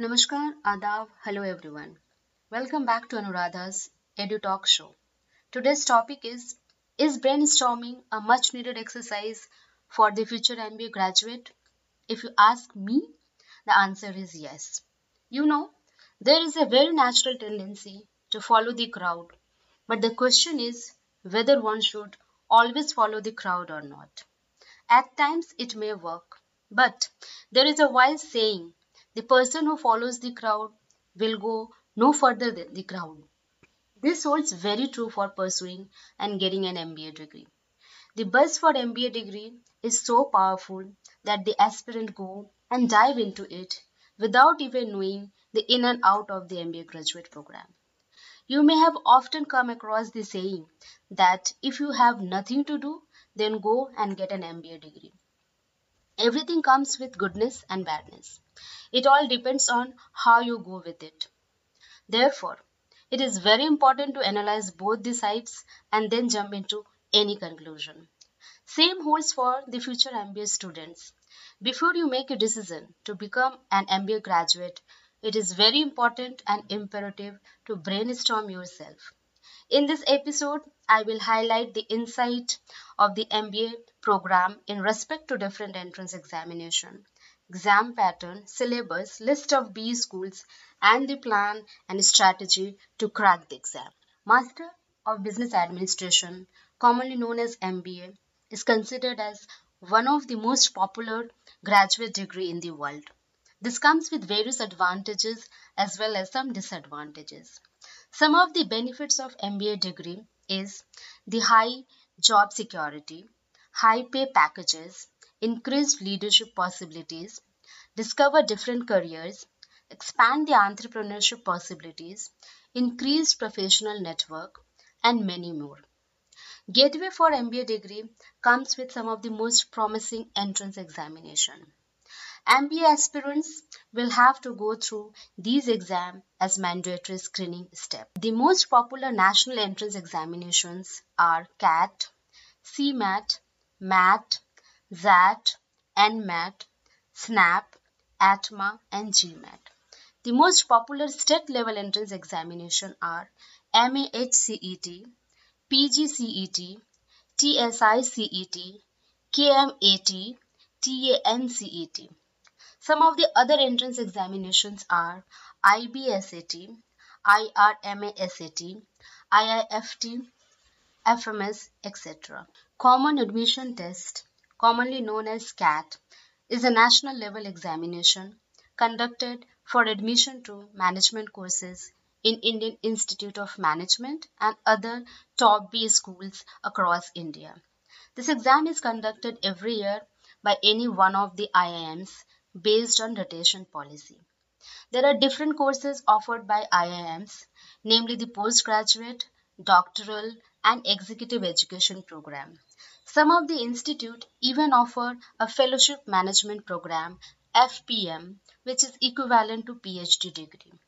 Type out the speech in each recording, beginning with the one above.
Namaskar, Adab, hello everyone. Welcome back to Anuradha's Edu Talk show. Today's topic is Is brainstorming a much needed exercise for the future MBA graduate? If you ask me, the answer is yes. You know, there is a very natural tendency to follow the crowd, but the question is whether one should always follow the crowd or not. At times it may work, but there is a wise saying the person who follows the crowd will go no further than the crowd. This holds very true for pursuing and getting an MBA degree. The buzz for MBA degree is so powerful that the aspirant go and dive into it without even knowing the in and out of the MBA graduate program. You may have often come across the saying that if you have nothing to do, then go and get an MBA degree. Everything comes with goodness and badness. It all depends on how you go with it. Therefore, it is very important to analyze both the sides and then jump into any conclusion. Same holds for the future MBA students. Before you make a decision to become an MBA graduate, it is very important and imperative to brainstorm yourself. In this episode, I will highlight the insight of the MBA program in respect to different entrance examination, exam pattern, syllabus, list of B schools, and the plan and strategy to crack the exam. Master of Business Administration, commonly known as MBA, is considered as one of the most popular graduate degree in the world. This comes with various advantages as well as some disadvantages. Some of the benefits of MBA degree is the high job security, high pay packages, increased leadership possibilities, discover different careers, expand the entrepreneurship possibilities, increased professional network, and many more. Gateway for MBA degree comes with some of the most promising entrance examination. MBA aspirants will have to go through these exams as mandatory screening step. The most popular national entrance examinations are CAT, CMAT, MAT, XAT, NMAT, SNAP, ATMA, and GMAT. The most popular state level entrance examination are MAHCET, PGCET, TSICET, KMAT, TANCET. Some of the other entrance examinations are IBSAT, IRMASAT, IIFT, FMS, etc. Common Admission Test, commonly known as CAT, is a national level examination conducted for admission to management courses in Indian Institute of Management and other top B schools across India. This exam is conducted every year by any one of the IIMs based on rotation policy. There are different courses offered by IIMs, namely the postgraduate, doctoral, and executive education program. Some of the institute even offer a fellowship management program, FPM, which is equivalent to PhD degree.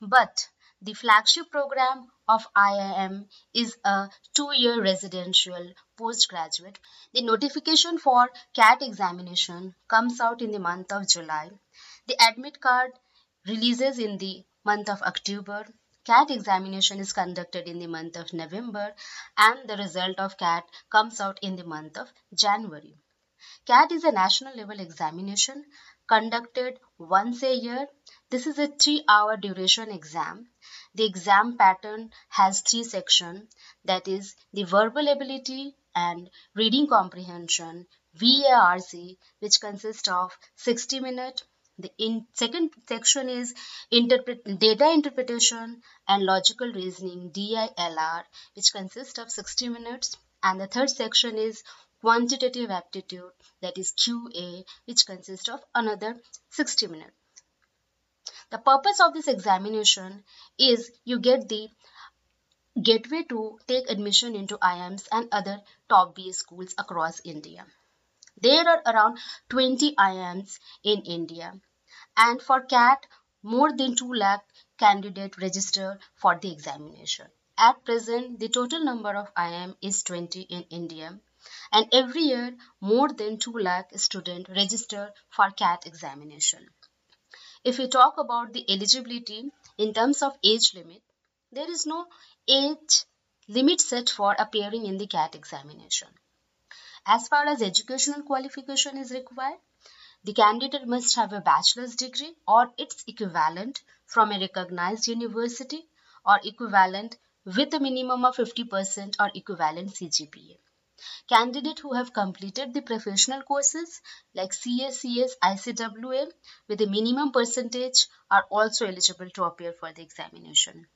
But the flagship program of IIM is a two-year residential postgraduate. The notification for CAT examination comes out in the month of July. The admit card releases in the month of October. CAT examination is conducted in the month of November and the result of CAT comes out in the month of January. CAT is a national level examination conducted once a year. This is a three hour duration exam. The exam pattern has three sections that is the verbal ability and reading comprehension VARC which consists of 60 minutes. The in second section is interpret, data interpretation and logical reasoning DILR which consists of 60 minutes and the third section is quantitative aptitude that is QA which consists of another 60 minutes. The purpose of this examination is you get the gateway to take admission into IIMs and other top B schools across India. There are around 20 IIMs in India and for CAT more than 2 lakh candidates register for the examination. At present, the total number of IIM is 20 in India and every year more than 2 lakh students register for CAT examination. if we talk about the eligibility in terms of age limit, there is no age limit set for appearing in the CAT examination. As far as educational qualification is required, the candidate must have a bachelor's degree or its equivalent from a recognized university or equivalent with a minimum of 50% or equivalent CGPA. Candidates who have completed the professional courses like CACS, ICWA with a minimum percentage are also eligible to appear for the examination.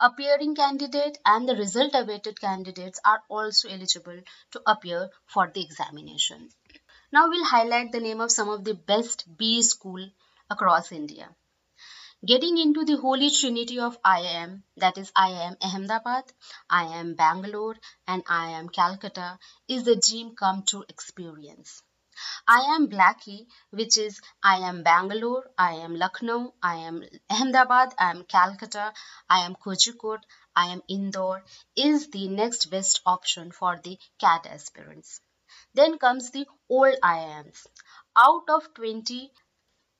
Appearing candidate and the result awaited candidates are also eligible to appear for the examination. Now we'll highlight the name of some of the best B school across India. Getting into the holy trinity of IIM, that is IIM Ahmedabad, IIM Bangalore, and IIM Calcutta, is the dream come true experience. IIM BLACKI, which is IIM Bangalore, IIM Lucknow, IIM Ahmedabad, IIM Calcutta, IIM Kozhikode, IIM Indore, is the next best option for the CAT aspirants. Then comes the old IIMs. Out of 20,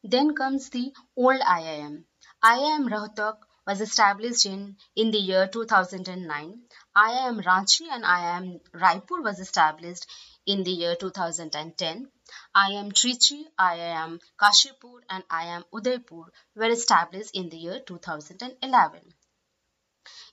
then comes the old IIM. IIM Rohtak was established in, in the year 2009. IIM Ranchi and IIM Raipur was established in the year 2010. IIM Trichy, IIM Kashipur and IIM Udaipur were established in the year 2011.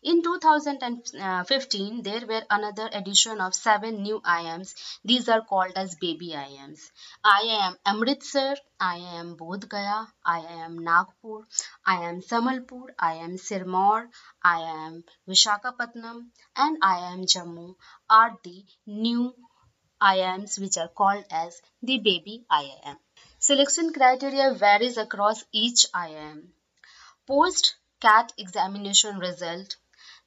In 2015, there were another addition of seven new IIMs. These are called as baby IIMs. IIM Amritsar, IIM Bodh Gaya, IIM Nagpur, IIM Sambalpur, IIM Sirmaur, IIM Vishakhapatnam, and IIM Jammu are the new IIMs which are called as the baby IIM. Selection criteria varies across each IIM. Post CAT examination result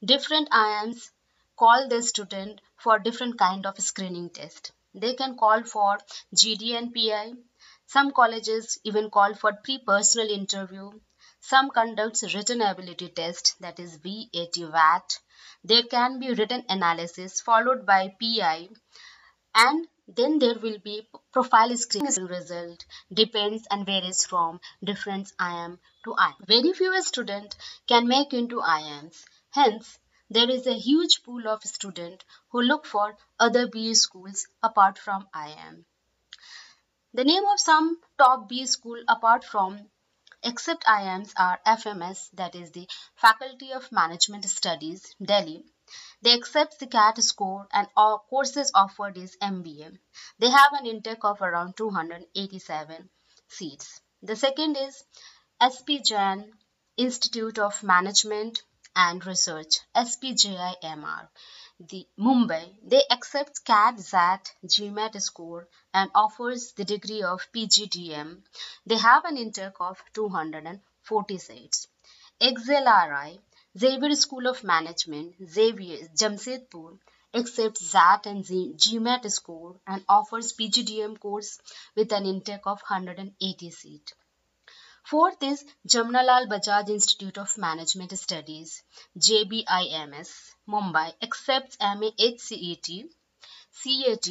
different IIMs call their student for different kind of screening test. They can call for GD and PI. Some colleges even call for pre-personal interview. Some conducts written ability test that is WAT WAT. There can be written analysis followed by PI and then there will be profile screening result depends and varies from different IIM to IIM. Very few students can make into IIMs. Hence, there is a huge pool of students who look for other B schools apart from IIM. The name of some top B school apart from except IIMs are FMS that is the Faculty of Management Studies Delhi. They accept the CAT score and all courses offered is MBA. They have an intake of around 287 seats. The second is SP Jain Institute of Management and Research, SPJIMR, the Mumbai. They accept CAT, XAT, GMAT score and offers the degree of PGDM. They have an intake of 240 seats. XLRI, Xavier School of Management, Xavier, Jamshedpur, accepts XAT and GMAT score and offers PGDM course with an intake of 180 seats. Fourth is Jamnalal Bajaj Institute of Management Studies, JBIMS, Mumbai, accepts MA HCET, CAT,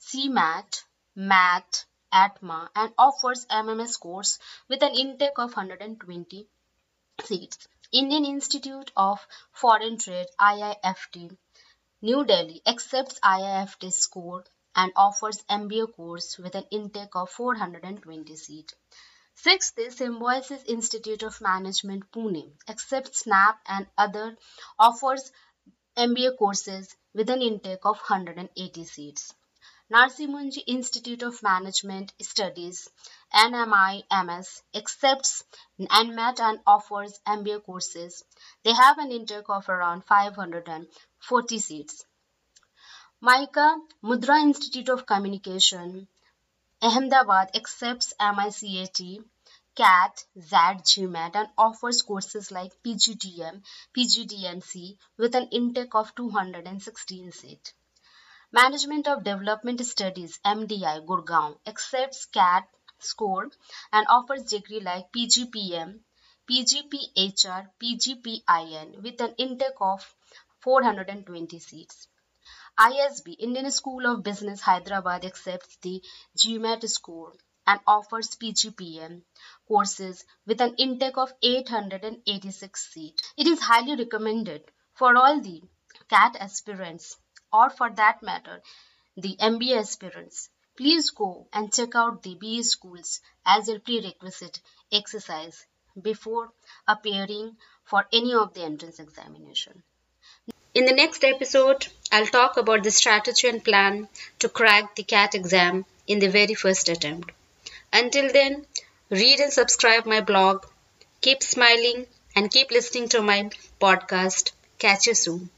CMAT, MAT, ATMA, and offers MMS course with an intake of 120 seats. Indian Institute of Foreign Trade, IIFT, New Delhi, accepts IIFT score and offers MBA course with an intake of 420 seats. Sixth is Symbiosis Institute of Management Pune accepts SNAP and other offers MBA courses with an intake of 180 seats. Narsee Monjee Institute of Management Studies NMIMS accepts NMAT and offers MBA courses. They have an intake of around 540 seats. MICA Mudra Institute of Communication Ahmedabad accepts MICAT, CAT, XAT, GMAT and offers courses like PGDM, PGDMC with an intake of 216 seats. Management of Development Studies MDI Gurgaon accepts CAT score and offers degree like PGPM, PGPHR, PGPIN with an intake of 420 seats. ISB, Indian School of Business, Hyderabad accepts the GMAT score and offers PGPM courses with an intake of 886 seats. It is highly recommended for all the CAT aspirants or for that matter the MBA aspirants. Please go and check out the B schools as a prerequisite exercise before appearing for any of the entrance examination. In the next episode, I'll talk about the strategy and plan to crack the CAT exam in the very first attempt. Until then, read and subscribe my blog. Keep smiling and keep listening to my podcast. Catch you soon.